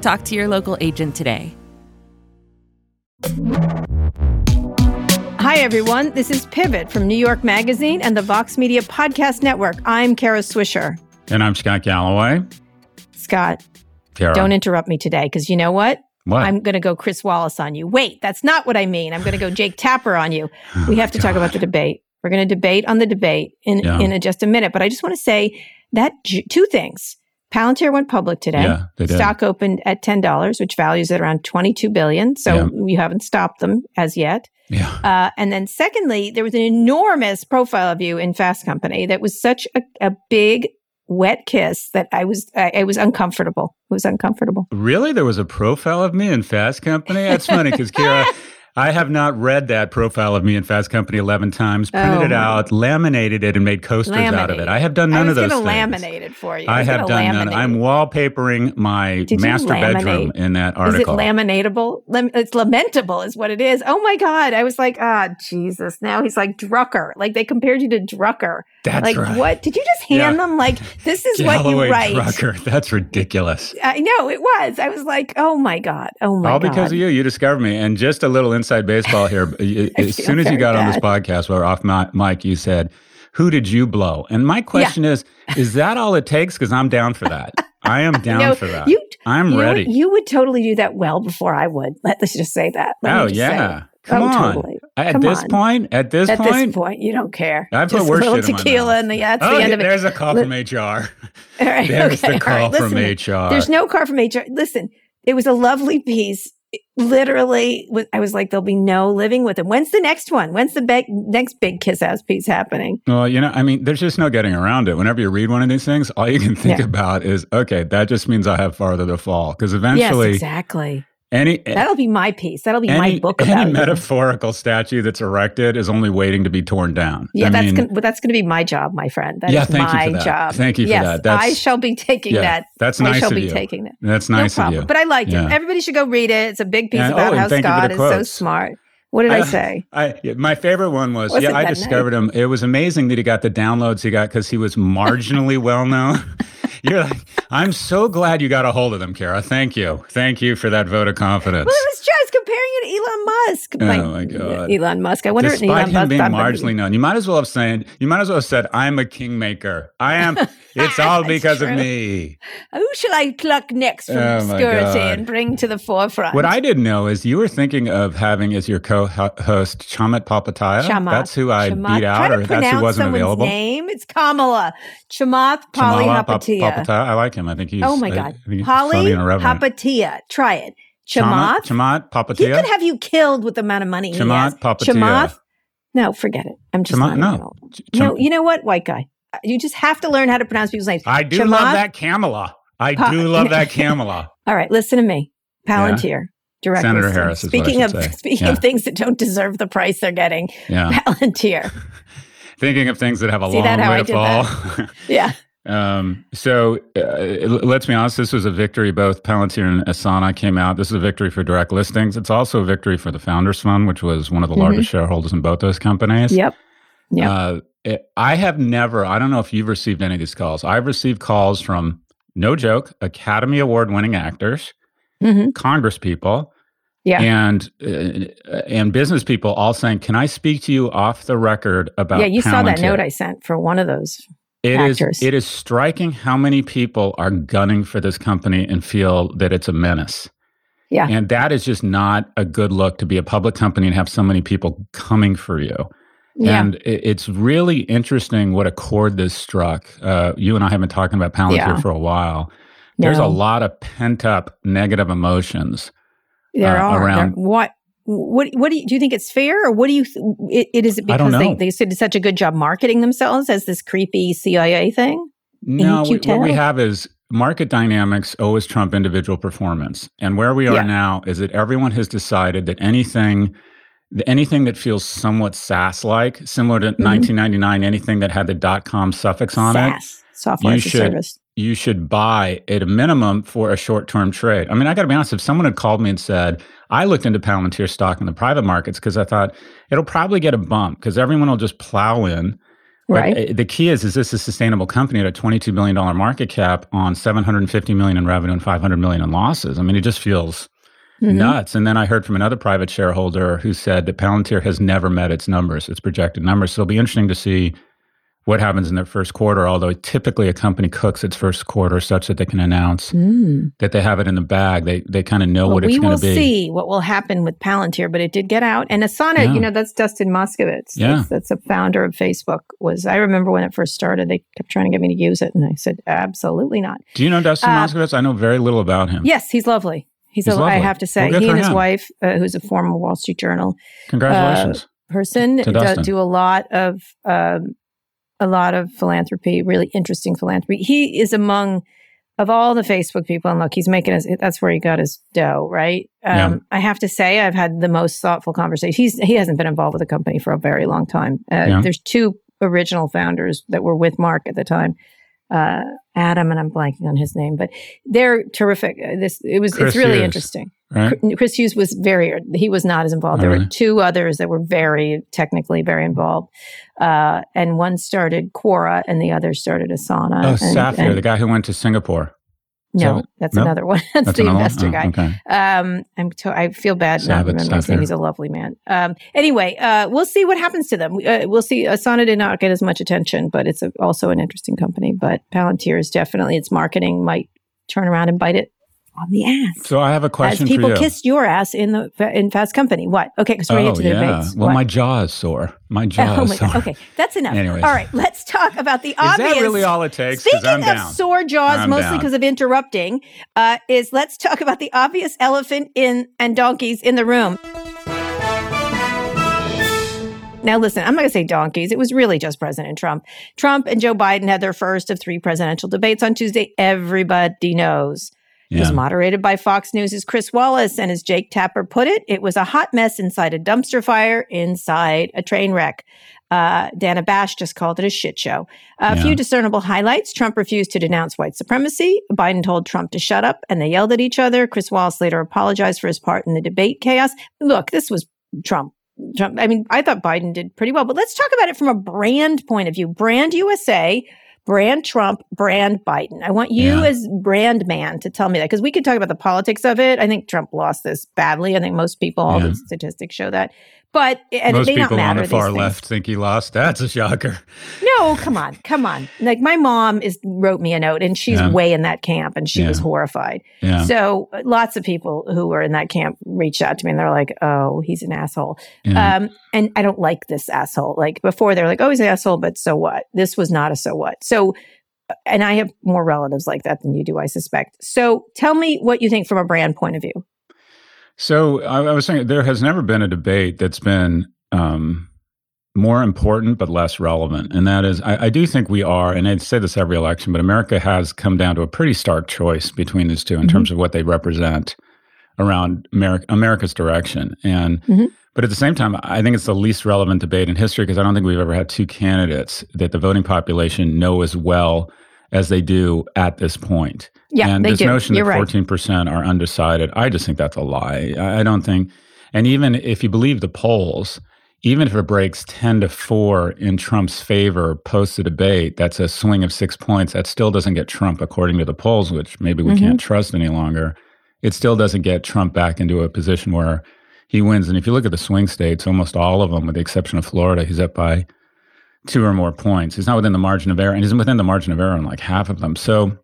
Talk to your local agent today. Hi, everyone. This is Pivot from New York Magazine and the Vox Media Podcast Network. I'm Kara Swisher. And I'm Scott Galloway. Scott, Kara. don't interrupt me today because you know what? What? I'm going to go Chris Wallace on you. Wait, that's not what I mean. I'm going to go Jake Tapper on you. Oh, we have to talk about the debate. We're going to debate on the debate in, Yeah. in a, just a minute. But I just want to say that j- two things. Palantir went public today. Yeah. Stock opened at ten dollars, which values at around twenty two billion. So Yeah. you haven't stopped them as yet. Yeah. Uh, and then secondly, there was an enormous profile of you in Fast Company that was such a, a big wet kiss that I was I, I was uncomfortable. It was uncomfortable. Really? There was a profile of me in Fast Company? That's funny because, Kara, I have not read that profile of me in Fast Company 11 times, printed Oh, it out, laminated it, and made coasters out of it. I have done none of those things. I was those gonna laminate it for you. I, was have done none. laminate. I'm wallpapering my Did master bedroom in that Is it laminatable? It's lamentable, is what it is. Oh my god! I was like, ah, Jesus. Now he's like Drucker. Like they compared you to Drucker. That's like right. what? Did you just hand Yeah. them like this is what you write? Drucker. That's ridiculous. I know it was. I was like, oh my god, oh my God. All god. because of you. You discovered me. And just a little inside baseball here. As soon as you got on this bad. podcast, or off my mic, you said, Who did you blow? And my question is, is that all it takes? Because I'm down for that. I am down No, for that. You, I'm you ready. You would totally do that well before I would. Let, us just say that. Let oh, yeah. Come oh, on. Totally. At Come this on. point, at this At point, this point, you don't care. I put Just worse a little in tequila and the, that's oh, the end yeah, of it. there's a call from HR. All right, There's okay, the call right, from listen, HR. There's no car from HR. Listen, it was a lovely piece. It literally, I was like, there'll be no living with him. When's the next one? When's the big, next big kiss ass piece happening? Well, you know, I mean, there's just no getting around it. Whenever you read one of these things, all you can think Yeah. about is, okay, that just means I have farther to fall. Because eventually, yes, exactly. Any That'll be my piece. That'll be any, my book any you. metaphorical statue that's erected is only waiting to be torn down. Yeah, I that's mean, gonna, that's going to be my job, my friend. That is Yeah, thank you my for that. job. Thank you for yes, that. That's- I shall be taking yeah, that. that's nice. I shall of be you. taking that. That's nice no of problem. you. But I liked it. Everybody should go read it. It's a big piece And- about oh, how thank you for Scott is so smart. What did I, say? I, yeah, my favorite one was, Was yeah, I discovered him. It was amazing that he got the downloads he got because he was marginally well known. You're like, I'm so glad you got a hold of them, Kara. Thank you. Thank you for that vote of confidence. Well, it was was comparing you to Elon Musk. Oh, my God. Elon Musk. I wonder if Despite Elon him being marginally known, you might as well have said, you might as well have said, I'm a kingmaker. I am, it's all because of me. Who shall I pluck next from Oh, obscurity and bring to the forefront? What I didn't know is you were thinking of having as your co-host Chamat Papataya. Chamath. That's who I Chamath. beat out, or that's who wasn't available. Name? It's Kamala Chamath Pap- Polyhapatia. I like him. I think he's. Oh my God, funny and Try it. Chamat, Chamath. Chamat He Papatia. could have you killed with the amount of money he Chamath has. Papatia. Chamath. No, forget it. I'm just Chamath- not. no. Ch- no, you know what, white guy? Uh, you just have to learn how to pronounce people's names. I do Chamath- love that Kamala. I Pa- do love that Kamala. All right, listen to me. Palantir. Direct Senator. Harris is what I Speaking of say. speaking Yeah. of things that don't deserve the price they're getting, Yeah. Palantir. Thinking of things that have a See long that, way to fall. Yeah. Um, so uh, let's be honest, this was a victory. Both Palantir and Asana came out. This is a victory for direct listings. It's also a victory for the Founders Fund, which was one of the Mhm. largest shareholders in both those companies. Yep. Yep. Uh, it, I have never, I don't know if you've received any of these calls. I've received calls from, no joke, Academy Award winning actors, Mhm. Congress people, Yeah. and uh, and business people all saying, "Can I speak to you off the record about?" yeah, you saw that note I sent for one of those. It is. actors. It is striking how many people are gunning for this company and feel that it's a menace. Yeah. And that is just not a good look to be a public company and have so many people coming for you. yeah. And it, it's really interesting what a chord this struck. Uh, you and I have been talking about Palantir Yeah. for a while. There's a lot of pent up negative emotions. There uh, are. around- There- what? What? What do you do? You think it's fair, or what do you? Th- it, it is it because they they did such a good job marketing themselves as this creepy CIA thing? No, we, what we have is market dynamics always trump individual performance. And where we are Yeah. now is that everyone has decided that anything anything that feels somewhat SaaS like, similar to Mhm. 1999, anything that had the dot com suffix on it, software You as a should- service. you should buy at a minimum for a short term trade. I mean, I got to be honest, if someone had called me and said, I looked into Palantir stock in the private markets because I thought it'll probably get a bump because everyone will just plow in. Right. uh, the key is, is this a sustainable company at a $22 billion market cap on 750 million in revenue and 500 million in losses? I mean, it just feels Mhm. nuts. And then I heard from another private shareholder who said that Palantir has never met its numbers, its projected numbers. So it'll be interesting to see what happens in their first quarter, although typically a company cooks its first quarter such that they can announce Mm. that they have it in the bag. They they kind of know Well, what it's going to be. We will see what will happen with Palantir, but it did get out. And Asana, Yeah. you know, that's Dustin Moskovitz. Yeah. That's, that's a founder of Facebook. Was I remember when it first started, they kept trying to get me to use it, and I said, absolutely not. Do you know Dustin Uh, Moskovitz? I know very little about him. Yes, he's lovely. He's, He's a, I lovely. have to say, Well, he and his him. wife, uh, who's a former Wall Street Journal Congratulations. person, To do, do a lot of um, a lot of philanthropy, really interesting philanthropy. He is among of all the Facebook people, and look, he's making his. That's where he got his dough, right? Um, Yeah. I have to say, I've had the most thoughtful conversation. He's he hasn't been involved with the company for a very long time. Uh, Yeah. There's two original founders that were with Mark at the time. Uh, Adam and I'm blanking on his name, but they're terrific. Uh, This it was Chris it's really Hughes. interesting. Right? Chris Hughes was very, he was not as involved. There were two others that were very technically very involved. Uh, and one started Quora and the other started Asana. Oh, and, Safir, and- the guy who went to Singapore. no, Sav- that's no? another one. that's, That's the one? investor Oh, guy. Okay. Um, I'm to- I feel bad not Savit, remembering his name. He's a lovely man. Um, anyway, uh, we'll see what happens to them. Uh, we'll see. Asana did not get as much attention, but it's a, also an interesting company. But Palantir is definitely its marketing might turn around and bite it on the ass. So I have a As question people for you. kissed your ass in the in Fast Company. What? Okay, because we're oh, into the yeah. debates. Well, What? my jaw is sore. My jaw Oh is my sore. god. Okay, that's enough. Anyways. All right, let's talk about the obvious. Is that really all it takes? Speaking of down. sore jaws, I'm mostly because of interrupting, uh, is let's talk about the obvious elephant in and donkeys in the room. Now, listen, I'm not going to say donkeys. It was really just President Trump. Trump and Joe Biden had their first of three presidential debates on Tuesday. Everybody knows. It was moderated by Fox News' Chris Wallace, and as Jake Tapper put it, it was a hot mess inside a dumpster fire inside a train wreck. Uh, Dana Bash just called it a shit show. A Yeah. few discernible highlights. Trump refused to denounce white supremacy. Biden told Trump to shut up, and they yelled at each other. Chris Wallace later apologized for his part in the debate chaos. Look, this was Trump. Trump. I mean, I thought Biden did pretty well, but let's talk about it from a brand point of view. Brand USA, brand Trump, brand Biden. I want you Yeah. as brand man to tell me that because we could talk about the politics of it. I think Trump lost this badly. I think most people, all Yeah. the statistics show that. But and Most it may not people on the far things. left think he lost. That's a shocker. No, come on, come on. Like my mom is wrote me a note, and she's Yeah. way in that camp, and she Yeah. was horrified. Yeah. So lots of people who were in that camp reached out to me, and they're like, "Oh, he's an asshole." Um, and I don't like this asshole. Like before, they're like, "Oh, he's an asshole," but so what? This was not a so what. So, and I have more relatives like that than you do, I suspect. So, tell me what you think from a brand point of view. So I, I was saying there has never been a debate that's been um, more important but less relevant, and that is I, I do think we are, and I say this every election, but America has come down to a pretty stark choice between these 2 in Mhm. terms of what they represent around America, America's direction, and. Mhm. But at the same time, I think it's the least relevant debate in history because I don't think we've ever had two candidates that the voting population know as well as they do at this point. Yeah, and this do. notion You're that 14% are undecided, I just think that's a lie. I don't think, and even if you believe the polls, even if it breaks 10 to 4 in Trump's favor post the debate, that's a swing of six points. That still doesn't get Trump, according to the polls, which maybe we Mhm. can't trust any longer. It still doesn't get Trump back into a position where he wins. And if you look at the swing states, almost all of them, with the exception of Florida, he's up by two or more points. He's not within the margin of error, and he's within the margin of error in like half of them. So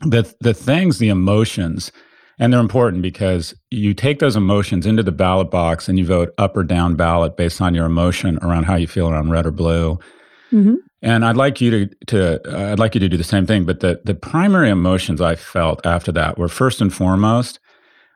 the the things, the emotions, and they're important because you take those emotions into the ballot box and you vote up or down ballot based on your emotion around how you feel around red or blue. Mm-hmm. And I'd like you to, to uh, I'd like you to do the same thing. But the the primary emotions I felt after that were first and foremost,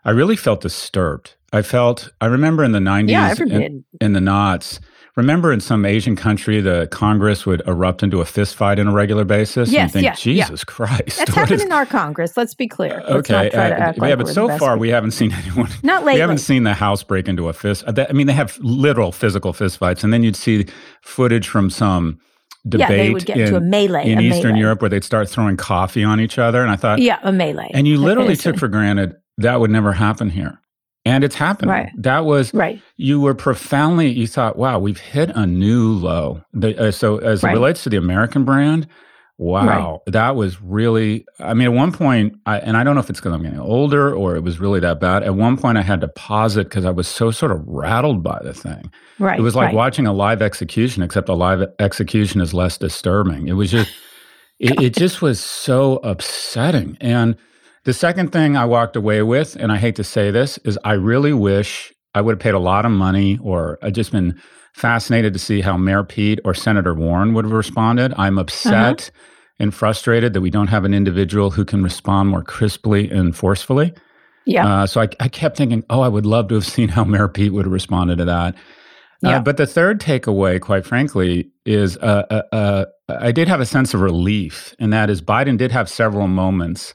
I really felt disturbed. I felt I remember in the nineties, yeah, in, in the knots Remember, in some Asian country, the Congress would erupt into a fistfight on a regular basis. Yes, and think, yeah, Jesus yeah. Christ, that's happened is... in our Congress. Let's be clear. Let's okay, uh, yeah, like but so far we haven't seen anyone. Not lately. We haven't seen the House break into a fist. Uh, I mean, they have literal physical fistfights, and then you'd see footage from some debate yeah, they would get in, to a melee in a Eastern melee. Europe where they'd start throwing coffee on each other. And I thought, yeah, a melee. And you literally took for granted that would never happen here and it's happening. Right. That was right. You were profoundly. You thought, "Wow, we've hit a new low." The, uh, so, as right. it relates to the American brand, wow, right. that was really. I mean, at one point, I, and I don't know if it's because I'm getting older or it was really that bad. At one point, I had to pause it because I was so sort of rattled by the thing. Right. It was like watching a live execution, except a live execution is less disturbing. It was just. it, it just was so upsetting and the second thing I walked away with, and I hate to say this, is I really wish I would have paid a lot of money or I'd just been fascinated to see how Mayor Pete or Senator Warren would have responded. I'm upset uh-huh. and frustrated that we don't have an individual who can respond more crisply and forcefully. Yeah. Uh, so I, I, kept thinking, oh, I would love to have seen how Mayor Pete would have responded to that. Uh, yeah. Uh, but the third takeaway, quite frankly, is uh, uh, uh, I did have a sense of relief, and that is Biden did have several moments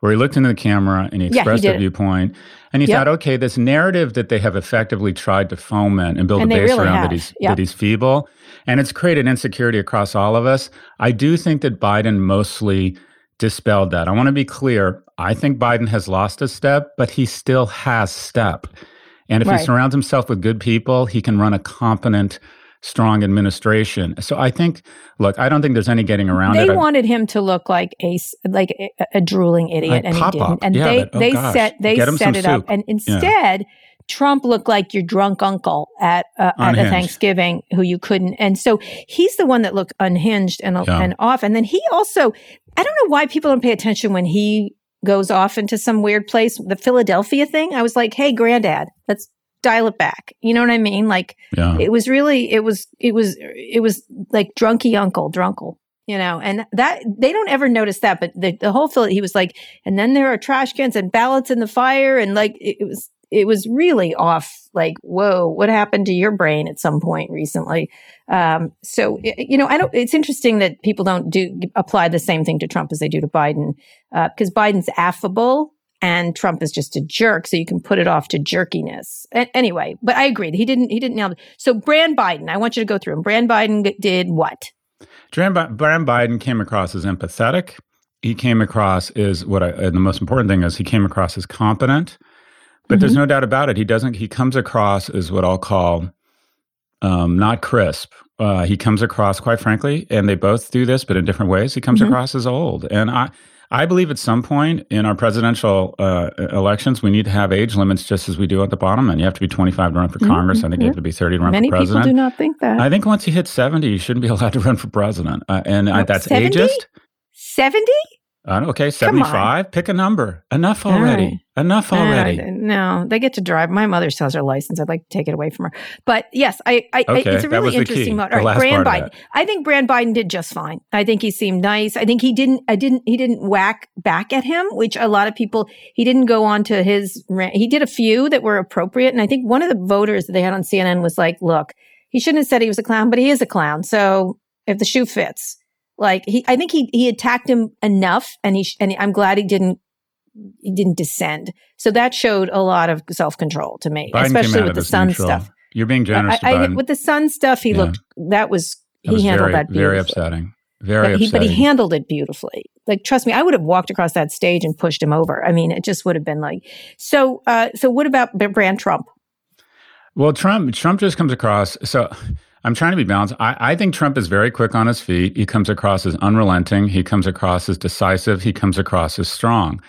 where he looked into the camera and he expressed yeah, he a viewpoint. And he yep. thought, okay, this narrative that they have effectively tried to foment and build and a base really around have. that he's, yep. that he's feeble, and it's created insecurity across all of us. I do think that Biden mostly dispelled that. I want to be clear. I think Biden has lost a step, but he still has step. And if right. he surrounds himself with good people, he can run a competent strong administration. So I think, look, I don't think there's any getting around they it. They wanted him to look like a like a, a drooling idiot, like and he didn't. And yeah, they but, oh they gosh. set they set it soup. up, and instead. Yeah. Trump looked like your drunk uncle at uh, at a Thanksgiving who you couldn't, and so he's the one that looked unhinged and yeah. and off. And then he also, I don't know why people don't pay attention when he goes off into some weird place. The Philadelphia thing, I was like, "Hey, granddad, let's dial it back. You know what I mean? Like yeah. it was really it was it was it was like drunky uncle, drunkle. You know, and that they don't ever notice that, but the, the whole Philly, he was like, and then there are trash cans and ballots in the fire, and like it, it was it was really off. Like, whoa, what happened to your brain at some point recently? Um, so you know, I don't. It's interesting that people don't do apply the same thing to Trump as they do to Biden, because uh, Biden's affable and Trump is just a jerk. So you can put it off to jerkiness. anyway, but I agreed. He didn't. He didn't nail it. So Brand Biden, I want you to go through him. Brand Biden did what? Brand Biden came across as empathetic. He came across as what I, and the most important thing is he came across as competent. But mm-hmm. there's no doubt about it. He doesn't. He comes across as what I'll call um, not crisp. Uh, he comes across, quite frankly, and they both do this, but in different ways. He comes mm-hmm. across as old, and I I believe at some point in our presidential uh, elections, we need to have age limits just as we do at the bottom And You have to be 25 to run for Congress. Mm-hmm. I think you have to be 30 to run Many for president. Many people do not think that. I think once you hit 70, you shouldn't be allowed to run for president. Uh, and uh, that's 70? ageist. 70? Uh, okay, 75. Pick a number. Enough already. Enough already. Uh, no, they get to drive. My mother still has her license. I'd like to take it away from her. But yes, I, I, okay, I it's a really interesting mode. All right, Brand Biden. I think Brand Biden did just fine. I think he seemed nice. I think he didn't. I didn't. He didn't whack back at him, which a lot of people. He didn't go on to his. He did a few that were appropriate, and I think one of the voters that they had on CNN was like, "Look, he shouldn't have said he was a clown, but he is a clown. So if the shoe fits." Like he, I think he he attacked him enough, and he and I'm glad he didn't he didn't descend. So that showed a lot of self control to me, Biden especially with the sun neutral. stuff. You're being generous. I, I, with the sun stuff, he yeah. looked that was that was he handled very, that beautifully. very upsetting. Very but he, upsetting. but he handled it beautifully. Like trust me, I would have walked across that stage and pushed him over. I mean, it just would have been like so. Uh, so what about Brand Trump? Well, Trump Trump just comes across so. I'm trying to be balanced. I, I, think Trump is very quick on his feet. He comes across as unrelenting. He comes across as decisive. He comes across as strong.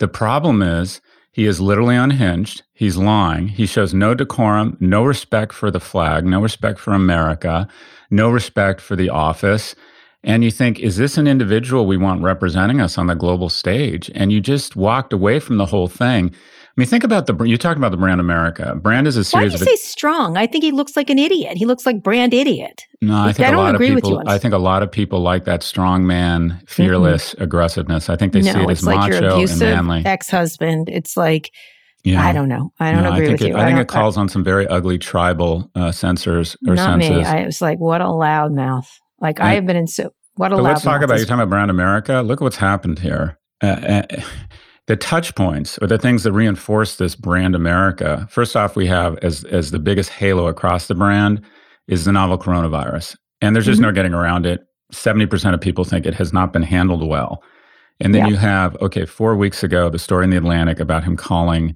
The problem is He is literally unhinged. He's lying. He shows no decorum, no respect for the flag, no respect for America, no respect for the office. And you think, is this an individual we want representing us on the global stage? And you just walked away from the whole thing. I mean, think about the you talked about the brand America. Brand is a series. Why do you of, say strong? I think he looks like an idiot. He looks like brand idiot. No, I think I a don't lot agree of with you people. on I think a lot of people like that strong man, fearless aggressiveness. I think they see it as like your macho and abusive manly. ex-husband. It's like Yeah. I don't know. I don't No, agree think with it, you. I think it calls on some very ugly tribal uh, sensors or not senses. me. I was like, what a loud mouth. Like I And- have been in so what a loud let's talk about you're talking about Brand America. Look at what's happened here. Uh, uh, the touch points or the things that reinforce this brand America. First off, we have as as the biggest halo across the brand is the novel coronavirus, and there's just Mm-hmm. no getting around it. Seventy percent of people think it has not been handled well, and then Yeah. you have okay, four weeks ago, the story in the Atlantic about him calling.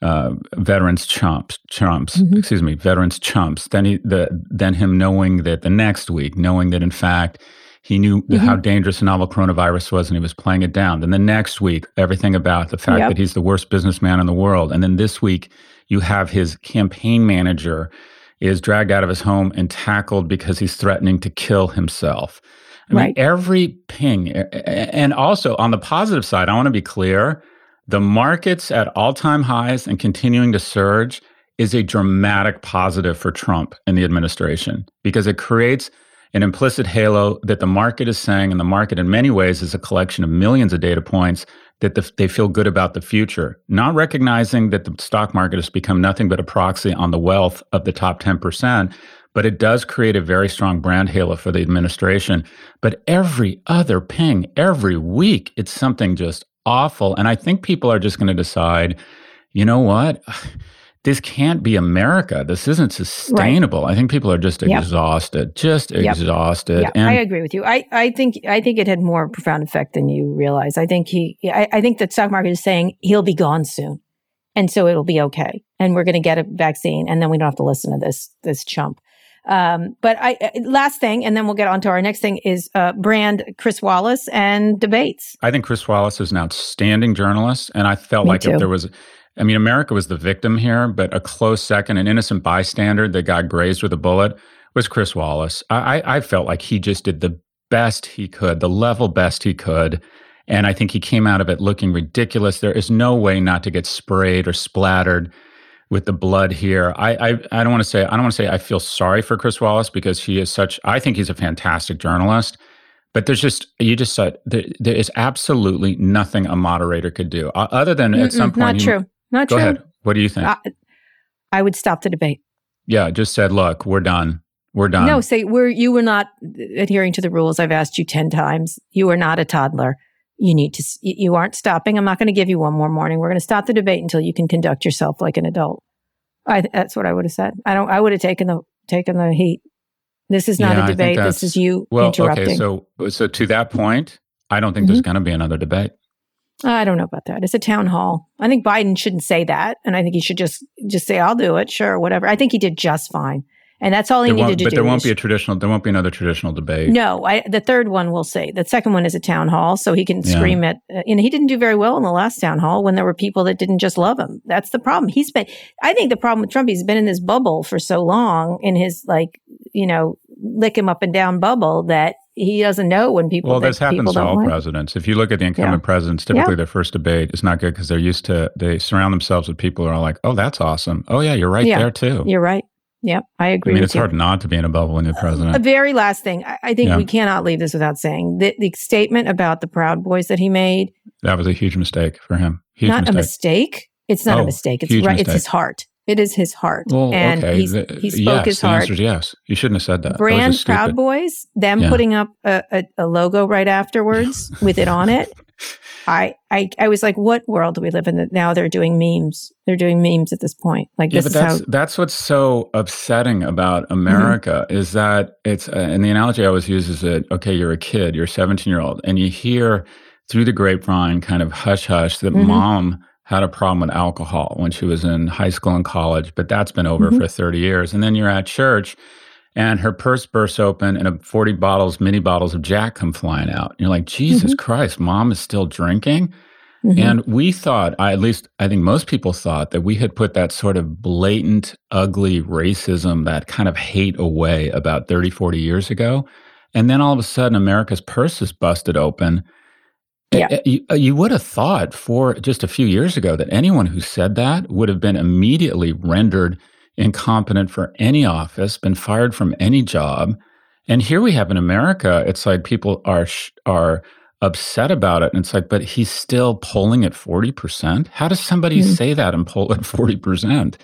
Uh, veterans chumps, chumps. Mhm. Excuse me, veterans chumps. Then he, the then him knowing that the next week, knowing that in fact he knew Mhm. how dangerous the novel coronavirus was and he was playing it down. Then the next week, everything about the fact Yep. that he's the worst businessman in the world. And then this week, you have his campaign manager is dragged out of his home and tackled because he's threatening to kill himself. I mean, every ping. And also on the positive side, I want to be clear the markets at all time highs and continuing to surge is a dramatic positive for Trump and the administration because it creates an implicit halo that the market is saying, and the market in many ways is a collection of millions of data points that the, they feel good about the future, not recognizing that the stock market has become nothing but a proxy on the wealth of the top 10%. But it does create a very strong brand halo for the administration. But every other ping, every week, it's something just awful. And I think people are just going to decide, you know what? This can't be America. This isn't sustainable. I think people are just Yep. exhausted, just Yep. exhausted. Yeah, and I agree with you. I, I think I think it had more profound effect than you realize. I think he I, I think the stock market is saying he'll be gone soon. And so it'll be okay. And we're gonna get a vaccine and then we don't have to listen to this this chump. Um, but I uh, last thing, and then we'll get on to our next thing is uh, brand Chris Wallace and debates. I think Chris Wallace is an outstanding journalist. And I felt Me like too. if there was, I mean, America was the victim here, but a close second, an innocent bystander that got grazed with a bullet was Chris Wallace. I, I, I felt like he just did the best he could, the level best he could. And I think he came out of it looking ridiculous. There is no way not to get sprayed or splattered with the blood here. I, I, I don't want to say I don't want to say I feel sorry for Chris Wallace because he is such. I think he's a fantastic journalist. But there's just you just said there, there is absolutely nothing a moderator could do uh, other than at some Mm-mm, point. not he- true. Not Go true. ahead. What do you think? I, I would stop the debate. yeah, just said, look, we're done. We're done. No, say we're you were not adhering to the rules. I've asked you ten times. You are not a toddler. You need to. You aren't stopping. I'm not going to give you one more morning. We're going to stop the debate until you can conduct yourself like an adult. I, that's what I would have said. I don't. I would have taken the taken the heat. This is not Yeah, a debate. This is you well, interrupting. okay. So, so to that point, I don't think there's Mm-hmm. going to be another debate. I don't know about that. It's a town hall. I think Biden shouldn't say that, and I think he should just just say, "I'll do it, sure, whatever." I think he did just fine, and that's all he There needed to but do. But there won't be a traditional. There won't be another traditional debate. No, I, the third one we'll say. The second one is a town hall, so he can Yeah. scream at. Uh, and he didn't do very well in the last town hall when there were people that didn't just love him. That's the problem. He's been. I think the problem with Trump, he's been in this bubble for so long in his like, you know, lick him up and down bubble that he doesn't know when people. Well, this happens to all like. presidents. If you look at the incumbent presidents, typically Yeah. their first debate is not good because they're used to they surround themselves with people who are like, "Oh, that's awesome. Oh, yeah, you're right Yeah. there too." You're right. Yep, I agree. I mean, it's you. hard not to be in a bubble when you're A president. very last thing, I, I think Yeah. we cannot leave this without saying the, the statement about the Proud Boys that he made. That was a huge mistake for him. Huge not a mistake. mistake. It's not Oh, a mistake. It's right. It's his heart. It is his heart. Well, and okay. he's, he spoke yes, his the heart. answer is yes. You shouldn't have said that. That Brand just Proud. Boys, them Yeah. putting up a, a, a logo right afterwards with it on it. I, I I was like, what world do we live in that now they're doing memes? They're doing memes at this point. Like Yeah, this but that's how that's what's so upsetting about Mm-hmm. America is that it's uh, and the analogy I always use is that okay, you're a kid, you're a 17 year old, and you hear through the grapevine, kind of hush hush, that Mhm. mom had a problem with alcohol when she was in high school and college, but that's been over Mhm. for 30 years. And then you're at church. And her purse bursts open, and a 40 bottles, mini bottles of Jack come flying out. And you're like, Jesus Mm-hmm. Christ, mom is still drinking. Mm-hmm. And we thought, I, at least I think most people thought, that we had put that sort of blatant, ugly racism, that kind of hate away about 30, 40 years ago. And then all of a sudden, America's purse is busted open. Yeah. You, you would have thought for just a few years ago that anyone who said that would have been immediately rendered incompetent for any office, been fired from any job. And here we have in America, it's like people are are upset about it. And it's like, but he's still polling at 40%. How does somebody mm-hmm. say that and poll at 40%?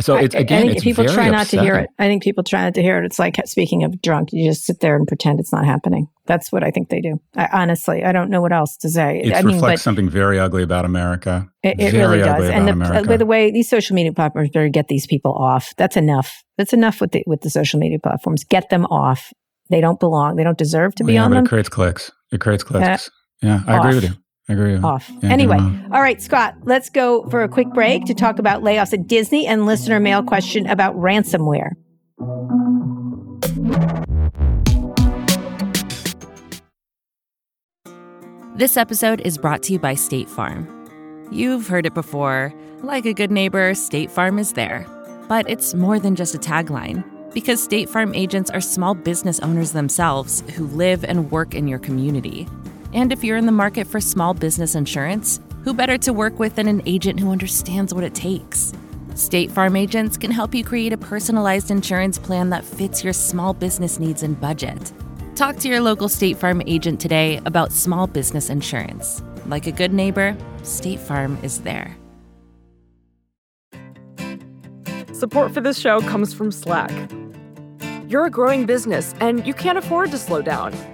So it's again, it's people try not upsetting. to hear it. I think people try not to hear it. It's like speaking of drunk, you just sit there and pretend it's not happening. That's what I think they do. I, honestly, I don't know what else to say. It I reflects mean, something very ugly about America. It, it really does. And the, by the way, these social media platforms better get these people off. That's enough. That's enough with the with the social media platforms. Get them off. They don't belong. They don't deserve to be yeah, on but them. It creates clicks. It creates clicks. Uh, yeah, I off. agree with you. I agree. Off. Yeah, anyway, all right, Scott, let's go for a quick break to talk about layoffs at Disney and listener mail question about ransomware. This episode is brought to you by State Farm. You've heard it before. Like a good neighbor, State Farm is there. But it's more than just a tagline, because State Farm agents are small business owners themselves who live and work in your community. And if you're in the market for small business insurance, who better to work with than an agent who understands what it takes? State Farm agents can help you create a personalized insurance plan that fits your small business needs and budget. Talk to your local State Farm agent today about small business insurance. Like a good neighbor, State Farm is there. Support for this show comes from Slack. You're a growing business and you can't afford to slow down.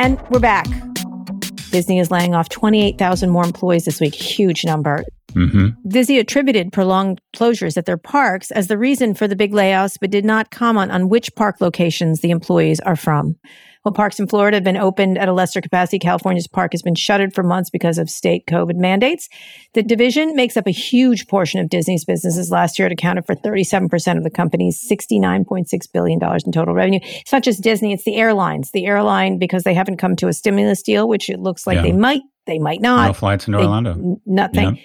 And we're back. Disney is laying off 28,000 more employees this week. Huge number. Mm-hmm. Disney attributed prolonged closures at their parks as the reason for the big layoffs, but did not comment on which park locations the employees are from. While parks in Florida have been opened at a lesser capacity, California's park has been shuttered for months because of state COVID mandates. The division makes up a huge portion of Disney's businesses. Last year, it accounted for 37% of the company's $69.6 billion in total revenue. It's not just Disney, it's the airlines. The airline, because they haven't come to a stimulus deal, which it looks like yeah. they might, they might not. No flights into they, Orlando. Nothing. Yeah.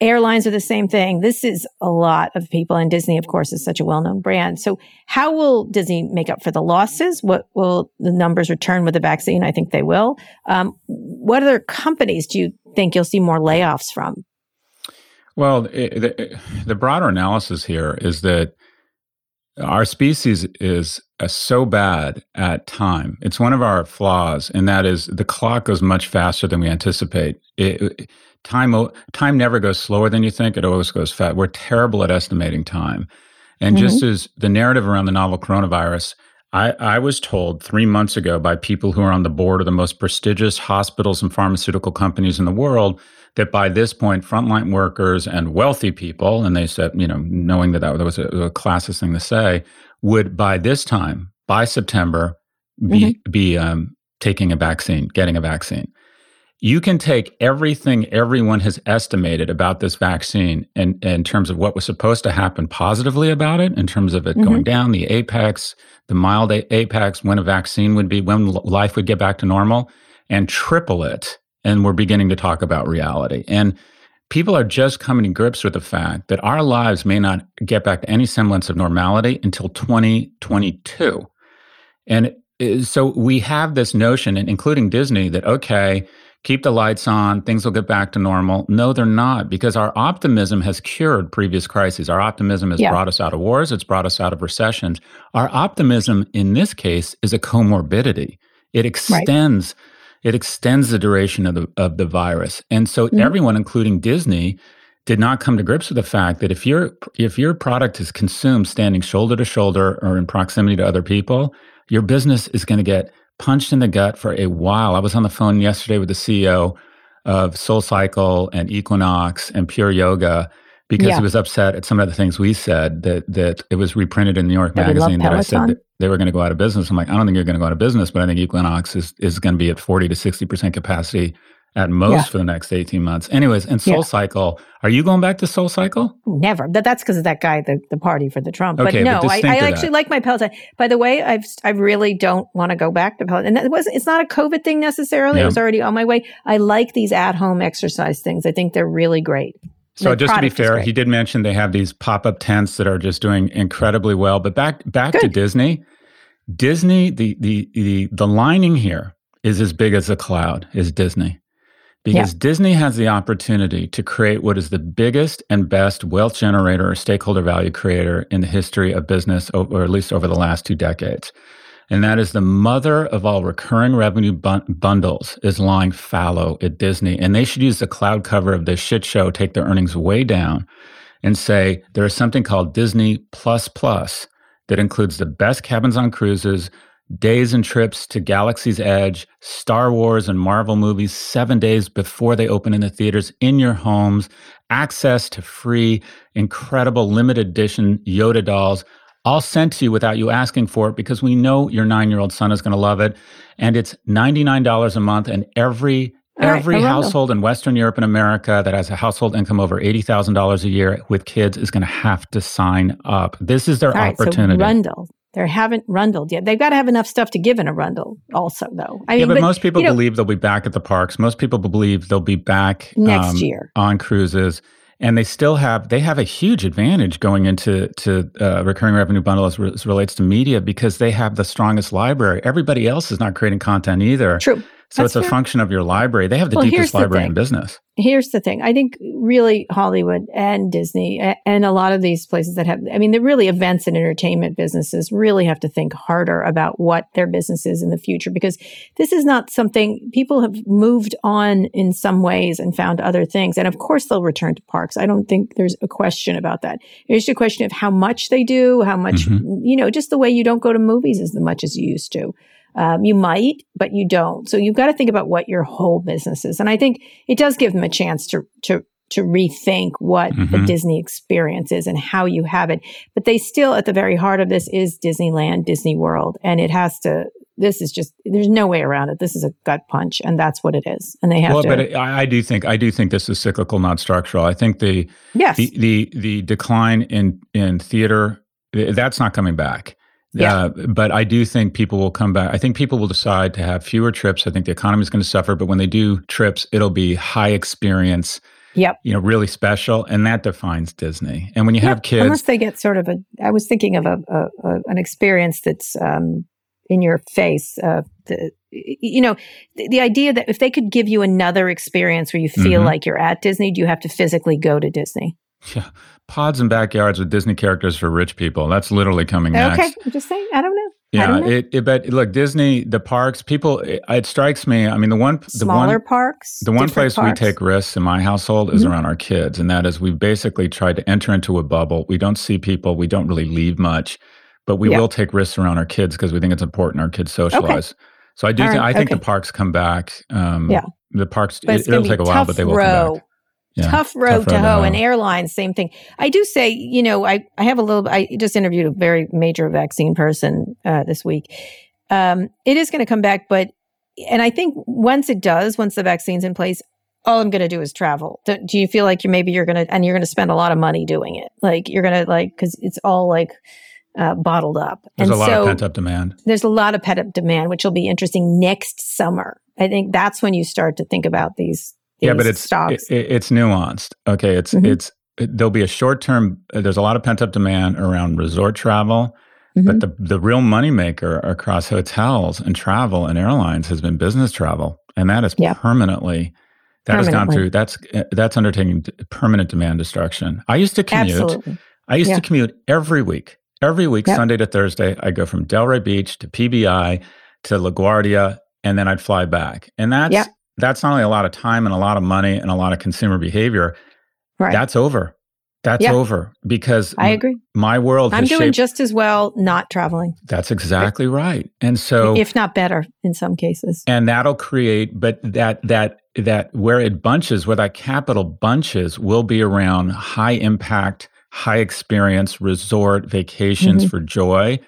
Airlines are the same thing. This is a lot of people, and Disney, of course, is such a well known brand. So, how will Disney make up for the losses? What will the numbers return with the vaccine? I think they will. Um, what other companies do you think you'll see more layoffs from? Well, it, the, the broader analysis here is that our species is uh, so bad at time. It's one of our flaws, and that is the clock goes much faster than we anticipate. It, time time never goes slower than you think; it always goes fast. We're terrible at estimating time, and mm-hmm. just as the narrative around the novel coronavirus, I, I was told three months ago by people who are on the board of the most prestigious hospitals and pharmaceutical companies in the world that by this point, frontline workers and wealthy people, and they said, you know, knowing that that was a, a classist thing to say, would by this time, by September, be mm-hmm. be um, taking a vaccine, getting a vaccine. You can take everything everyone has estimated about this vaccine in, in terms of what was supposed to happen positively about it, in terms of it mm-hmm. going down, the apex, the mild apex, when a vaccine would be, when life would get back to normal, and triple it and we're beginning to talk about reality. And people are just coming to grips with the fact that our lives may not get back to any semblance of normality until 2022. And so we have this notion, including Disney, that okay, keep the lights on, things will get back to normal. No, they're not, because our optimism has cured previous crises. Our optimism has yeah. brought us out of wars, it's brought us out of recessions. Our optimism in this case is a comorbidity. It extends right it extends the duration of the of the virus. And so mm-hmm. everyone, including Disney, did not come to grips with the fact that if your if your product is consumed standing shoulder to shoulder or in proximity to other people, your business is going to get punched in the gut for a while. I was on the phone yesterday with the CEO of Soul Cycle and Equinox and Pure Yoga because Yeah. he was upset at some of the things we said that that it was reprinted in New York That Magazine that I said that they were going to go out of business. I'm like, I don't think you're going to go out of business, but I think Equinox is is going to be at 40 to 60 percent capacity at most Yeah. for the next 18 months. Anyways, and Soul Yeah. Cycle, are you going back to Soul Cycle? Never. That, that's because of that guy, the, the party for the Trump. Okay, but no, but I, I actually that. like my Peloton. By the way, I've I really don't want to go back to Peloton. And it was it's not a COVID thing necessarily. Yeah. I was already on my way. I like these at home exercise things. I think they're really great. So The just to be fair, he did mention they have these pop-up tents that are just doing incredibly well. But back back to Disney. Disney, the the the the lining here is as big as the cloud is Disney. Because Disney has the opportunity to create what is the biggest and best wealth generator or stakeholder value creator in the history of business, or at least over the last two decades. And that is the mother of all recurring revenue bun- bundles is lying fallow at Disney. And they should use the cloud cover of this shit show, take their earnings way down, and say there is something called Disney Plus Plus that includes the best cabins on cruises, days and trips to Galaxy's Edge, Star Wars and Marvel movies seven days before they open in the theaters in your homes, access to free, incredible limited edition Yoda dolls, all sent to you without you asking for it because we know your nine year old son is going to love it. And it's $99 a month, and every All right, Every Arundel. household in Western Europe and America that has a household income over $80,000 a year with kids is going to have to sign up. This is their All right, opportunity. so Rundle. They haven't rundled yet. They've got to have enough stuff to give in a rundle, also, though. I yeah, mean, but, most people you know, believe they'll be back at the parks. Most people believe they'll be back Next um, year. on cruises, and they still have they have a huge advantage going into to uh, recurring revenue bundle as, re- as relates to media because they have the strongest library. Everybody else is not creating content either. True. So That's it's a function of your library. They have the Well, deepest library thing. in business. here's the thing. I think really Hollywood and Disney and a lot of these places that have, I mean, the really events and entertainment businesses really have to think harder about what their business is in the future because this is not something people have moved on in some ways and found other things. And of course they'll return to parks. I don't think there's a question about that. It's just a question of how much they do, how much, Mhm. you know, just the way you don't go to movies as much as you used to. Um, you might, but you don't. So you've got to think about what your whole business is. And I think it does give them a chance to, to, to rethink what the Mhm. Disney experience is and how you have it. But they still, at the very heart of this is Disneyland, Disney World. And it has to, this is just, there's no way around it. This is a gut punch and that's what it is. And they have Well, to, but I, I do think I do think this is cyclical, not structural. I think the yes. the the, the decline in in theater that's not coming back. Yeah. Uh, but I do think people will come back. I think people will decide to have fewer trips. I think the economy is going to suffer, but when they do trips, it'll be high experience. Yep. You know, really special, and that defines Disney. And when you have kids, Unless they get sort of a, I was thinking of a, a, a an experience that's um, in your face. Uh, the, you know, the, the idea that if they could give you another experience where you feel Mhm. like you're at Disney, do you have to physically go to Disney? yeah, pods and backyards with Disney characters for rich people. That's literally coming Okay, next. I'm just saying. I don't know. Yeah, it, it. But look, Disney, the parks, people. It, it strikes me. I mean, the one, the Smaller one, parks. The one place parks. we take risks in my household is Mhm. around our kids, and that is we basically tried to enter into a bubble. We don't see people, we don't really leave much, but we Yeah. will take risks around our kids because we think it's important our kids socialize. Okay. So I do All think right, I think okay. the parks come back. Um, Yeah. the parks But it, will take a while, but they will row. come back. Yeah, tough road to road hoe and airlines same thing. I do say you know i, I have a little i just interviewed a very major vaccine person uh, this week. Um, it is going to come back but and i think once it does once the vaccine's in place all i'm going to do is travel. Do, do you feel like you're maybe you're going to and you're going to spend a lot of money doing it? Like you're going to like because it's all like uh, bottled up. There's and a lot so of pent up demand. there's a lot of pent up demand which will be interesting next summer. I think that's when you start to think about these Yeah, but it's stocks it, it's nuanced. Okay, it's Mhm. it's it, there'll be a short term. There's a lot of pent up demand around resort travel. But Mhm. the the real moneymaker across hotels and travel and airlines has been business travel, and that is Yeah. permanently that has gone through. That's that's undertaking permanent demand destruction. I used to commute. absolutely I used Yeah. to commute every week. Every week, Yep. Sunday to Thursday, I'd go from Delray Beach to PBI to LaGuardia, and then I'd fly back. And that's Yep. That's not only a lot of time and a lot of money and a lot of consumer behavior. right That's over. That's Yeah. over because I agree. my world is I'm doing shaped- just as well not traveling, That's exactly right. And so if not better in some cases. and that'll create but that that that where it bunches where that capital bunches will be around high impact high experience resort vacations Mhm. for joy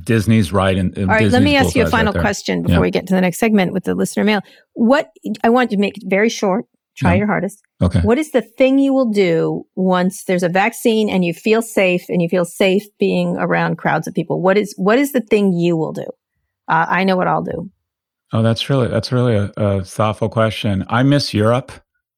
disney's right in All right, let me ask you a final question before Yeah. we get to the next segment with the listener mail. What I want to make it very short. Try Yeah. your hardest. okay What is the thing you will do once there's a vaccine and you feel safe and you feel safe being around crowds of people? What is what is the thing you will do? Uh, I know what I'll do. oh that's really that's really a, a thoughtful question i miss europe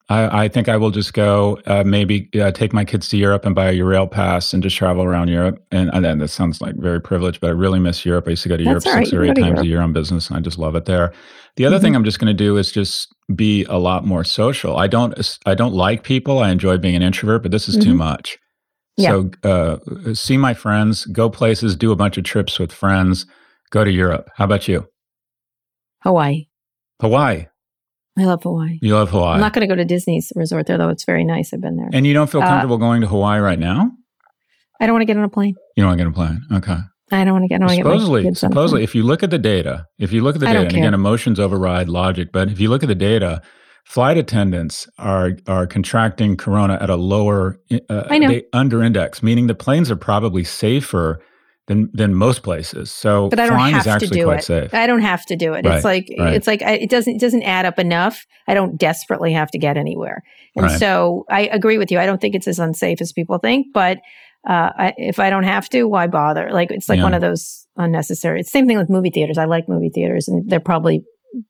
I, I think I will just go, uh, maybe uh, take my kids to Europe and buy a Eurail pass and just travel around Europe. And, and this sounds like very privileged, but I really miss Europe. I used to go to That's Europe right. six or eight times Europe. a year on business, and I just love it there. The other Mm-hmm. thing I'm just going to do is just be a lot more social. I don't I don't like people. I enjoy being an introvert, but this is too Mhm. much. Yeah. So uh, see my friends, go places, do a bunch of trips with friends, go to Europe. How about you? Hawaii. Hawaii. I love Hawaii. You love Hawaii. I'm not going to go to Disney's resort there, though. It's very nice. I've been there. and you don't feel Uh, comfortable going to Hawaii right now? I don't want to get on a plane. You don't want to get on a plane. Okay. I don't want to get. I don't want to get my supposedly, kids on a supposedly, plane. if you look at the data, if you look at the I data, and care. again, emotions override logic, but if you look at the data, flight attendants are are contracting corona at a lower, uh, I know. they under index, meaning the planes are probably safer than than most places. So but I don't flying have is to do quite it. safe. I don't have to do it. Right, It's like right. it's like I, it doesn't it doesn't add up enough. I don't desperately have to get anywhere, and Right. so I agree with you. I don't think it's as unsafe as people think, but. Uh, I, if I don't have to, why bother? Like it's like Yeah. one of those unnecessary. It's same thing with movie theaters. I like movie theaters, and they're probably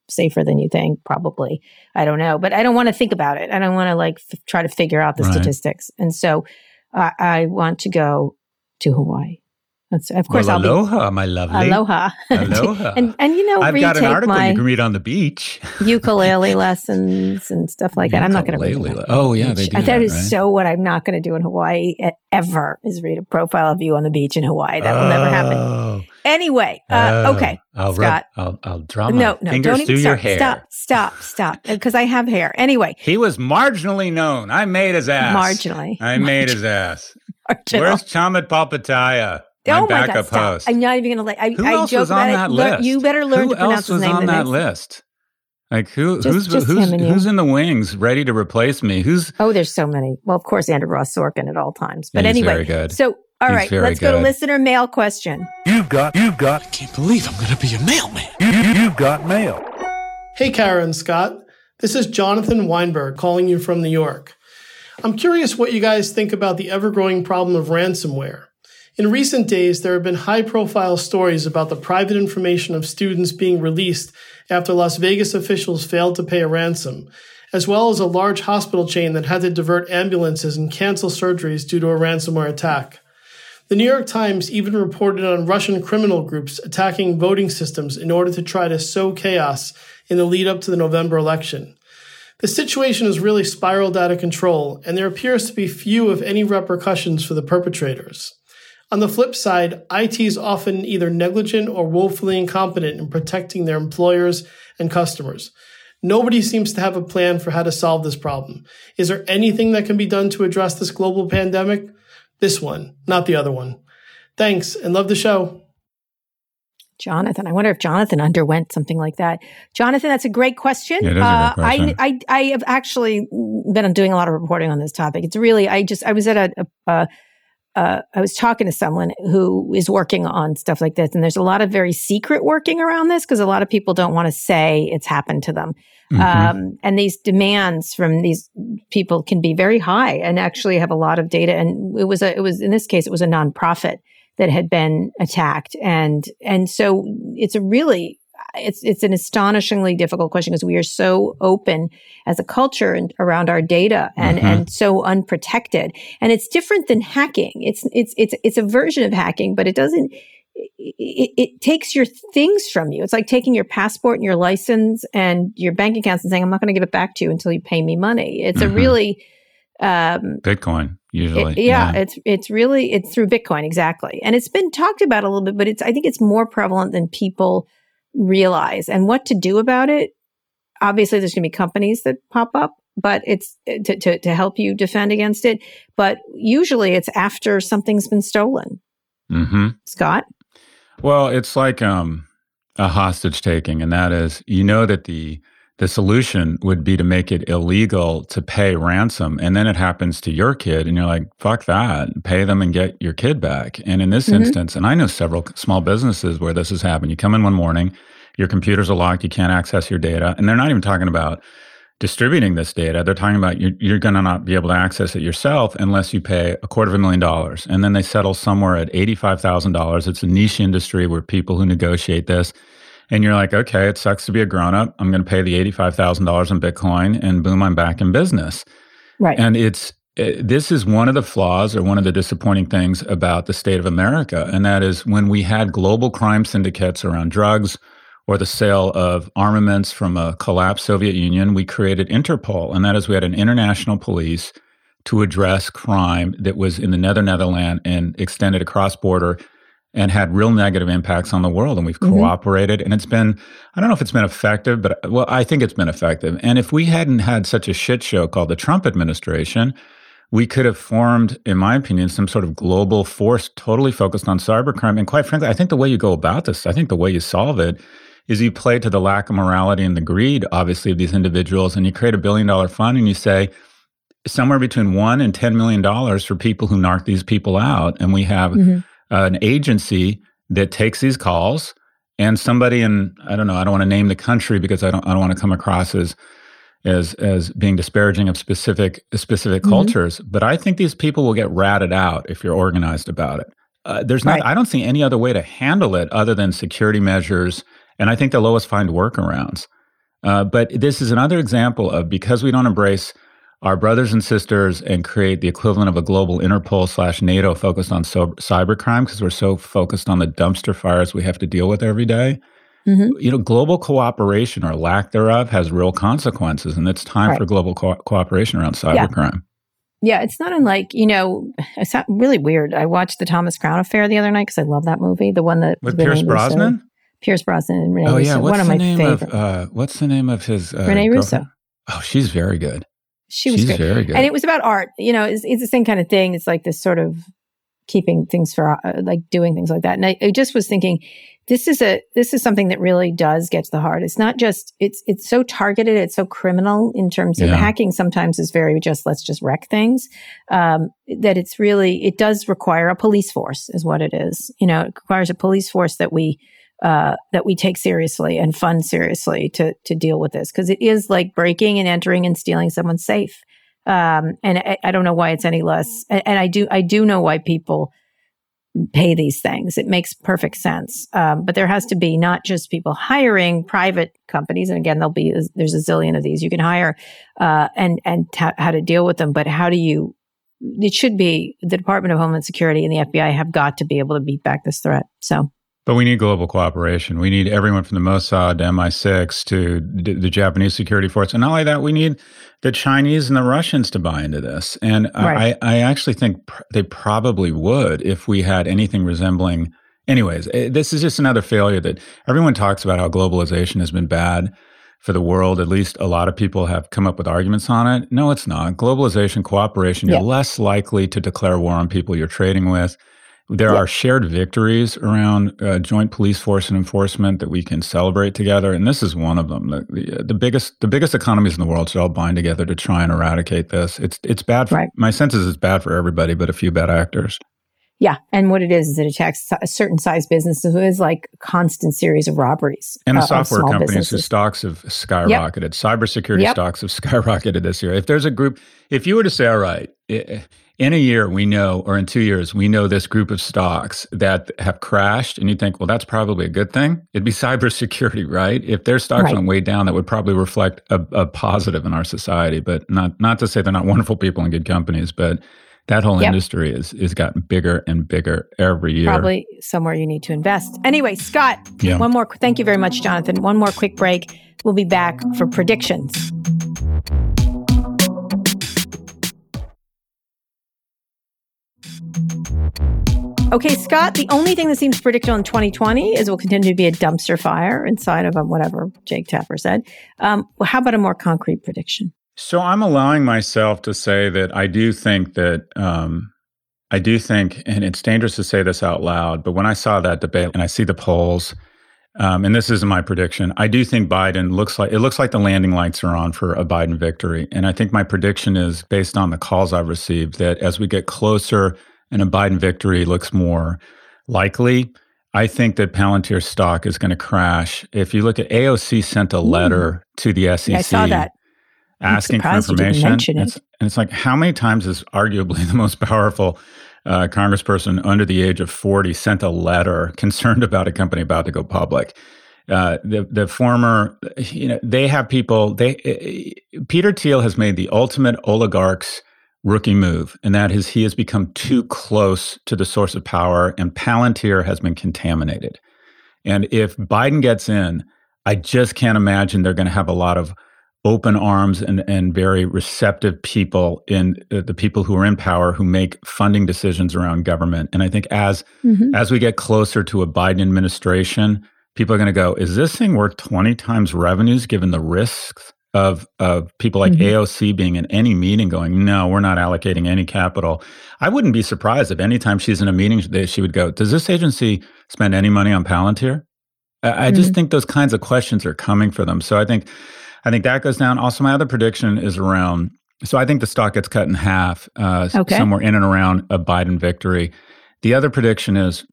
safer than you think. Probably, I don't know, but I don't want to think about it. I don't want to like f- try to figure out the Right. statistics. And so, uh, I want to go to Hawaii. That's of course well, I'll be aloha, my lovely. Aloha. Aloha. and and you know, I've got an article you can read on the beach. ukulele lessons and stuff like that. I'm not going to read Ukulele that. Oh yeah, they do. that that, is right? so what I'm not going to do in Hawaii ever is read a profile of you on the beach in Hawaii. That will never happen. Oh. Anyway, uh, Oh, okay, I'll Scott. Rub, I'll, I'll draw my no, no, fingers don't even through stop. your hair. Stop, stop, stop, because I have hair. Anyway, He was marginally known. I made his ass. marginally. I made his ass. marginal. Where's Chamet Palpataya? My oh my God! Stop. host. I'm not even going to let. I, Who I else joke was on about that it. Lear- list? You better learn Who to pronounce else was name. on the that next- list? Like who? Just- who's just who's him and you. who's in the wings, ready to replace me? Who's Oh, there's so many. Well, of course, Andrew Ross Sorkin at all times. But Yeah, he's anyway, very good. so all He's right, let's go to listener mail question. You've got, you've got, Can't believe I'm gonna be a mailman. you, you, you've got mail. Hey, Karen Scott. This is Jonathan Weinberg calling you from New York. I'm curious what you guys think about the ever growing problem of ransomware. In recent days, there have been high profile stories about the private information of students being released after Las Vegas officials failed to pay a ransom, as well as a large hospital chain that had to divert ambulances and cancel surgeries due to a ransomware attack. The New York Times even reported on Russian criminal groups attacking voting systems in order to try to sow chaos in the lead up to the November election. The situation has really spiraled out of control, and there appears to be few, if any, repercussions for the perpetrators. On the flip side, IT is often either negligent or woefully incompetent in protecting their employers and customers. Nobody seems to have a plan for how to solve this problem. Is there anything that can be done to address this global pandemic? This one, not the other one. Thanks and love the show. Jonathan, I wonder if Jonathan underwent something like that. Jonathan, that's a great question. Yeah, it is a great Uh, question. I, I, I have actually been doing a lot of reporting on this topic. It's really, I just, I was at a, a, a uh, I was talking to someone who is working on stuff like this, and there's a lot of very secret working around this because a lot of people don't want to say it's happened to them. Mhm. Um, and these demands from these people can be very high and actually have a lot of data. And it was a, it was in this case, it was a nonprofit that had been attacked, and and so it's a really it's it's an astonishingly difficult question because we are so open as a culture and around our data and Mhm. and so unprotected. And it's different than hacking. It's it's it's it's a version of hacking, but it doesn't. It, it takes your things from you. It's like taking your passport and your license and your bank accounts and saying, "I'm not going to give it back to you until you pay me money." It's Mhm. a really um, Bitcoin usually. it- yeah, it's it's really it's through Bitcoin exactly, and it's been talked about a little bit, but it's I think it's more prevalent than people realize. And what to do about it? Obviously, there's going to be companies that pop up but it's to, to, to help you defend against it. But usually it's after something's been stolen. Mm-hmm. Scott? Well, it's like um, a hostage taking, and that is, you know, that the the solution would be to make it illegal to pay ransom, and then it happens to your kid, and you're like, "Fuck that! Pay them and get your kid back." And in this mm-hmm. instance, and I know several small businesses where this has happened. You come in one morning, your computers are locked, you can't access your data, and they're not even talking about distributing this data. They're talking about you're, you're going to not be able to access it yourself unless you pay a quarter of a million dollars. And then they settle somewhere at $85,000. It's a niche industry where people who negotiate this. And you're like, okay, it sucks to be a grown up. I'm going to pay the $85,000 in Bitcoin and boom, I'm back in business. Right. And it's, it, eh, this is one of the flaws or one of the disappointing things about the state of America. And that is when we had global crime syndicates around drugs, or the sale of armaments from a collapsed Soviet Union, we created Interpol. And that is, we had an international police to address crime that was in the Nether Netherland and extended across border and had real negative impacts on the world. And we've mm-hmm. cooperated. And it's been, I don't know if it's been effective, but well, I think it's been effective. And if we hadn't had such a shit show called the Trump administration, we could have formed, in my opinion, some sort of global force totally focused on cybercrime. And quite frankly, I think the way you go about this, I think the way you solve it is you play to the lack of morality and the greed, obviously, of these individuals, and you create a billion dollar fund and you say somewhere between one and ten million dollars for people who narc these people out, and we have mm-hmm. An agency that takes these calls. And somebody in I don't know I don't want to name the country because I don't I don't want to come across as as as being disparaging of specific specific mm-hmm. cultures. But I think these people will get ratted out if you're organized about it. Uh, there's not. Right. I don't see any other way to handle it other than security measures and I think they'll always find workarounds. Uh, but this is another example of because we don't embrace our brothers and sisters and create the equivalent of a global Interpol slash NATO focused on so- cybercrime because we're so focused on the dumpster fires we have to deal with every day. Mm-hmm. You know, global cooperation or lack thereof has real consequences, and it's time right. for global co- cooperation around cybercrime. Yeah. yeah. it's not unlike you know. It's really weird. I watched the Thomas Crown Affair the other night because I love that movie. The one that with Pierce Brosnan. Pierce Brosnan and Renee oh, yeah. Russo. What's One of the my name favorite. Of, uh, what's the name of his uh, Renee girlfriend? Russo. Oh, she's very good. She was she's great. very good. And it was about art. You know, it's, it's the same kind of thing. It's like this sort of keeping things for uh, like doing things like that. And I, I just was thinking, this is a this is something that really does get to the heart. It's not just it's it's so targeted. It's so criminal in terms of Yeah. hacking. Sometimes is very just let's just wreck things. Um, that it's really it does require a police force, is what it is. You know, it requires a police force that we uh, that we take seriously and fund seriously to to deal with this because it is like breaking and entering and stealing someone's safe. Um, and I, I don't know why it's any less. And, and I do I do know why people pay these things. It makes perfect sense. Um, but there has to be not just people hiring private companies, and again, there'll be there's a zillion of these you can hire, uh, and and ta- how to deal with them. But how do you? It should be the Department of Homeland Security and the FBI have got to be able to beat back this threat. So But we need global cooperation. We need everyone from the Mossad to MI6 to d- the Japanese security force. And not only that, we need the Chinese and the Russians to buy into this. And Right. I, I actually think pr- they probably would if we had anything resembling. Anyways, eh, this is just another failure that everyone talks about how globalization has been bad for the world. At least a lot of people have come up with arguments on it. No, it's not. Globalization, cooperation, Yeah. you're less likely to declare war on people you're trading with. There Yeah. are shared victories around uh, joint police force and enforcement that we can celebrate together, and this is one of them. The, the, the biggest, the biggest economies in the world should all bind together to try and eradicate this. It's it's bad. For, Right. My sense is it's bad for everybody, but a few bad actors. Yeah, and what it is is it attacks a certain size businesses who is like a constant series of robberies And uh, the software companies whose stocks have skyrocketed. Cybersecurity Yep. stocks have skyrocketed this year. If there's a group, if you were to say, all right, i- in a year we know, or in two years, we know this group of stocks that have crashed, and you think, well, that's probably a good thing. It'd be cybersecurity, right? If their stocks Right. went way down, that would probably reflect a, a positive in our society. But not not to say they're not wonderful people and good companies, but that whole Yep. industry is is gotten bigger and bigger every year. Probably somewhere you need to invest. Anyway, Scott, Yeah. one more. Thank you very much, Jonathan. One more quick break. We'll be back for predictions. Okay, Scott, the only thing that seems predictable in 2020 is we'll continue to be a dumpster fire inside of a, whatever Jake Tapper said. Um, well, how about a more concrete prediction? So I'm allowing myself to say that I do think that um, I do think, and it's dangerous to say this out loud, but when I saw that debate and I see the polls, um, and this is my prediction, I do think Biden looks like it looks like the landing lights are on for a Biden victory. And I think my prediction is based on the calls I've received that as we get closer and a Biden victory looks more likely, I think that Palantir stock is going to crash. If you look at AOC sent a letter mm. to the SEC. Yeah, I saw that. Asking for information. And it's, and it's like, how many times is arguably the most powerful uh, congressperson under the age of 40 sent a letter concerned about a company about to go public? Uh, the the former, you know, they have people. They uh, Peter Thiel has made the ultimate oligarchs rookie move, and that is he has become too close to the source of power, and Palantir has been contaminated. And if Biden gets in, I just can't imagine they're going to have a lot of open arms and, and very receptive people in uh, the people who are in power who make funding decisions around government. And I think as mm-hmm. as we get closer to a Biden administration, people are going to go, is this thing worth 20 times revenues given the risks of of people like mm-hmm. AOC being in any meeting going, no, we're not allocating any capital. I wouldn't be surprised if anytime she's in a meeting, she would go, does this agency spend any money on Palantir? I, mm-hmm. I just think those kinds of questions are coming for them. So I think I think that goes down. Also, my other prediction is around. So I think the stock gets cut in half, uh, okay. somewhere in and around a Biden victory. The other prediction is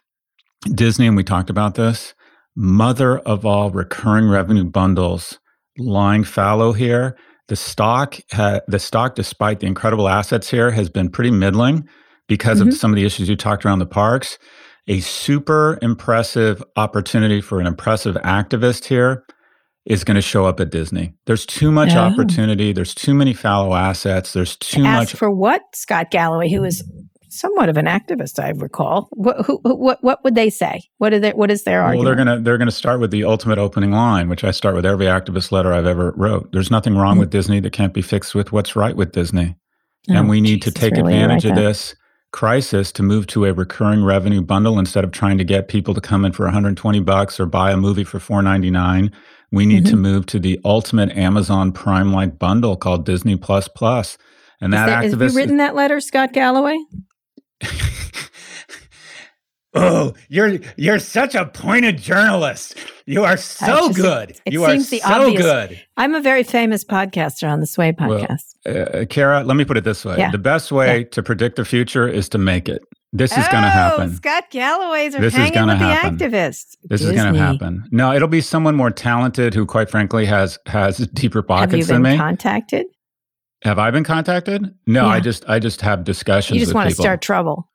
Disney, and we talked about this. Mother of all recurring revenue bundles lying fallow here. The stock, ha- the stock, despite the incredible assets here, has been pretty middling because mm-hmm. of some of the issues you talked around the parks. A super impressive opportunity for an impressive activist here is going to show up at Disney. There's too much oh. opportunity. There's too many fallow assets. There's too Ask much. For what? Scott Galloway, who is somewhat of an activist, I recall. What, who, what, what would they say? What, are they, what is their well, argument? Well, they're going to they're going to start with the ultimate opening line, which I start with every activist letter I've ever wrote. There's nothing wrong mm-hmm. with Disney that can't be fixed with what's right with Disney, oh, and we need Jesus, to take really advantage of this crisis to move to a recurring revenue bundle instead of trying to get people to come in for 120 bucks or buy a movie for 499 we need mm-hmm. to move to the ultimate amazon prime like bundle called disney plus plus and that, that activist have you written that letter scott galloway oh, you're you're such a pointed journalist. You are so just, good. It, you seems are the so obvious. good. I'm a very famous podcaster on the Sway podcast. Well, uh, Kara, let me put it this way: yeah. the best way yeah. to predict the future is to make it. This is oh, going to happen. Scott Galloway's are this hanging is with happen. the activists. This Disney. is going to happen. No, it'll be someone more talented who, quite frankly, has has deeper pockets than me. Contacted? Have I been contacted? No, yeah. I just I just have discussions. You just want to start trouble.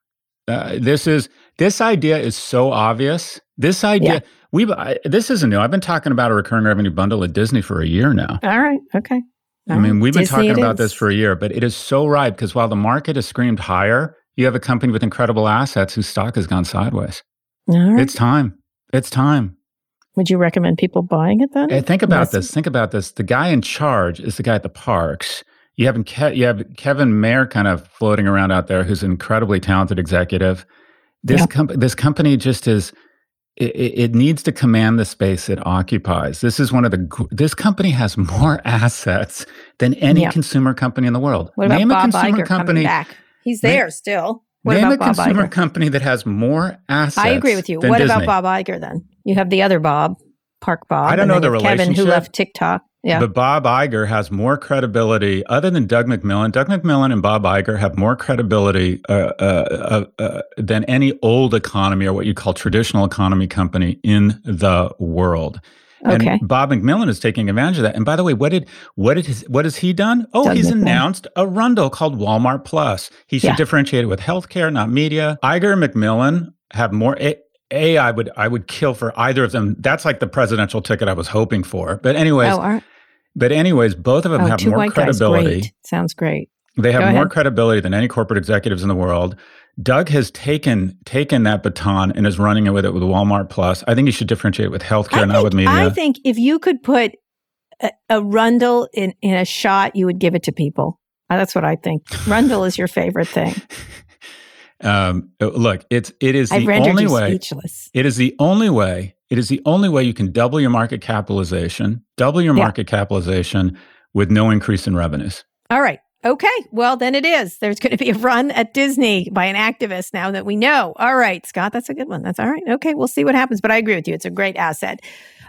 Uh, this is this idea is so obvious. This idea yeah. we this isn't new. I've been talking about a recurring revenue bundle at Disney for a year now. All right. Okay. All I mean, we've been talking about is. this for a year, but it is so right because while the market has screamed higher, you have a company with incredible assets whose stock has gone sideways. It's time. It's time. Would you recommend people buying it then? Hey, think about Unless- this. Think about this. The guy in charge is the guy at the parks you have Ke- you have Kevin Mayer kind of floating around out there, who's an incredibly talented executive. This yeah. com- this company just is. It, it, needs to command the space it occupies. This is one of the. This company has more assets than any yeah. consumer company in the world. What about name Bob a consumer Iger company. back? He's there name, still. What name a Bob consumer Iger? company that has more assets. I agree with you. What Disney. about Bob Iger then? You have the other Bob, Park Bob. I don't know the relationship. Kevin, who left TikTok. Yeah. But Bob Iger has more credibility, other than Doug McMillon. Doug McMillon and Bob Iger have more credibility uh, uh, uh, uh, than any old economy or what you call traditional economy company in the world. Okay. And Bob McMillon is taking advantage of that. And by the way, what did what did his, what has he done? Oh, Doug he's announced a rundle called Walmart Plus. He should yeah. differentiate it with healthcare, not media. Iger and McMillon have more. A, a, I would I would kill for either of them. That's like the presidential ticket I was hoping for. But anyways, oh, but anyways, both of them oh, have more credibility. Great. Sounds great. They have Go more ahead. credibility than any corporate executives in the world. Doug has taken taken that baton and is running it with it with Walmart Plus. I think you should differentiate with healthcare, not with media. I think if you could put a, a Rundle in, in a shot, you would give it to people. Uh, that's what I think. Rundle is your favorite thing. Um, look, it's it is the only way. Speechless. It is the only way. It is the only way you can double your market capitalization, double your market capitalization with no increase in revenues. All right. Okay. Well, then it is. There's going to be a run at Disney by an activist now that we know. All right, Scott, that's a good one. That's all right. Okay. We'll see what happens. But I agree with you. It's a great asset.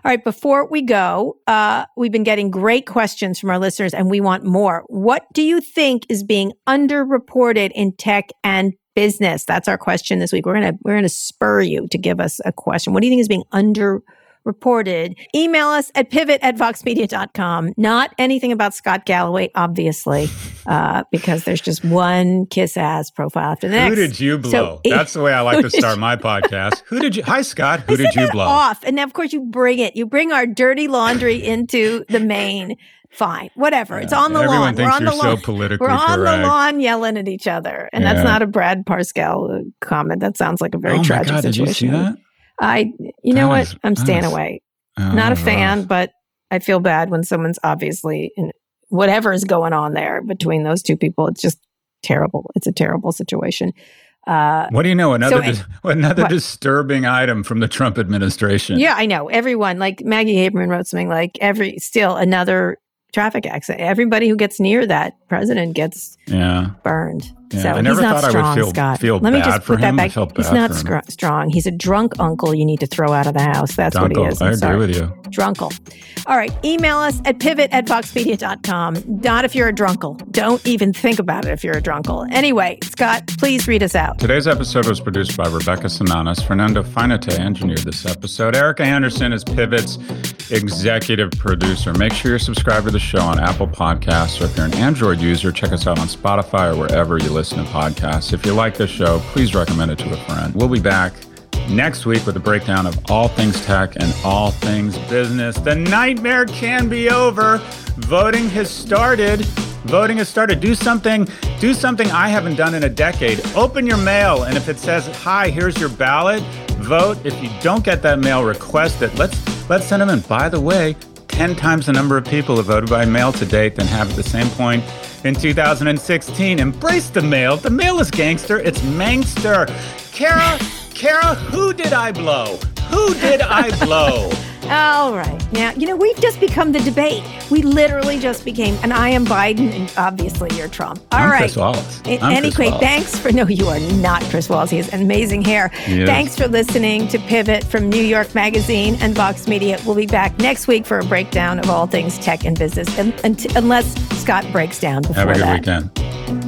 All right. Before we go, uh, we've been getting great questions from our listeners and we want more. What do you think is being underreported in tech and business? That's our question this week. We're going to, we're going to spur you to give us a question. What do you think is being under reported. Email us at pivot at voxmedia.com. Not anything about Scott Galloway, obviously, uh, because there's just one kiss ass profile after the next. Who did you blow? So, That's the way I like to start my podcast. Who did you? Hi, Scott. Who did you blow? Off. And of course, you bring it. You bring our dirty laundry into the main. Fine, whatever. Yeah. It's on the Everyone lawn. We're on the so lawn. Politically We're on correct. the lawn yelling at each other, and yeah. that's not a Brad Parscale comment. That sounds like a very oh tragic God, situation. Did you that? I, you know what? I'm staying away. Oh, Not a fan, but I feel bad when someone's obviously in whatever is going on there between those two people. It's just terrible. It's a terrible situation. Uh, what do you know? Another so, dis- another what? disturbing item from the Trump administration. Yeah, I know. Everyone, like Maggie Haberman wrote something like every still another traffic accident. Everybody who gets near that president gets yeah. burned. Yeah, so I never he's not thought strong, I would feel, Scott. feel Let me bad just put that back. He's not strong. He's a drunk uncle you need to throw out of the house. That's what he Dunkle. is. I I'm agree sorry. with you. Drunkle. All right. Email us at pivot at voxmedia.com. Not if you're a drunkle. Don't even think about it if you're a drunkle. Anyway, Scott, please read us out. Today's episode was produced by Rebecca Sananas. Fernando Finate engineered this episode. Erica Anderson is Pivot's executive producer. Make sure you're subscribed to the show on Apple Podcasts, or if you're an Android user, check us out on Spotify or wherever you listen to podcasts. If you like this show, please recommend it to a friend. We'll be back next week with a breakdown of all things tech and all things business. The nightmare can be over. Voting has started. Voting has started. Do something, do something I haven't done in a decade. Open your mail, and if it says, "Hi, here's your ballot," vote. If you don't get that mail, request it. Let's let's send them in. By the way, 10 times the number of people have voted by mail to date than have at the same point in 2016. Embrace the male. The male is gangster. It's mangster. Kara, Kara, who did I blow? Who did I blow? All right. Now, you know, we've just become the debate. We literally just became, and I am Biden, and obviously you're Trump. All I'm right. Chris Wallace. In I'm any Chris Wallace. thanks for, no, you are not Chris Wallace. He has amazing hair. Thanks for listening to Pivot from New York Magazine and Vox Media. We'll be back next week for a breakdown of all things tech and business, and, and, unless Scott breaks down before Have a good that. weekend.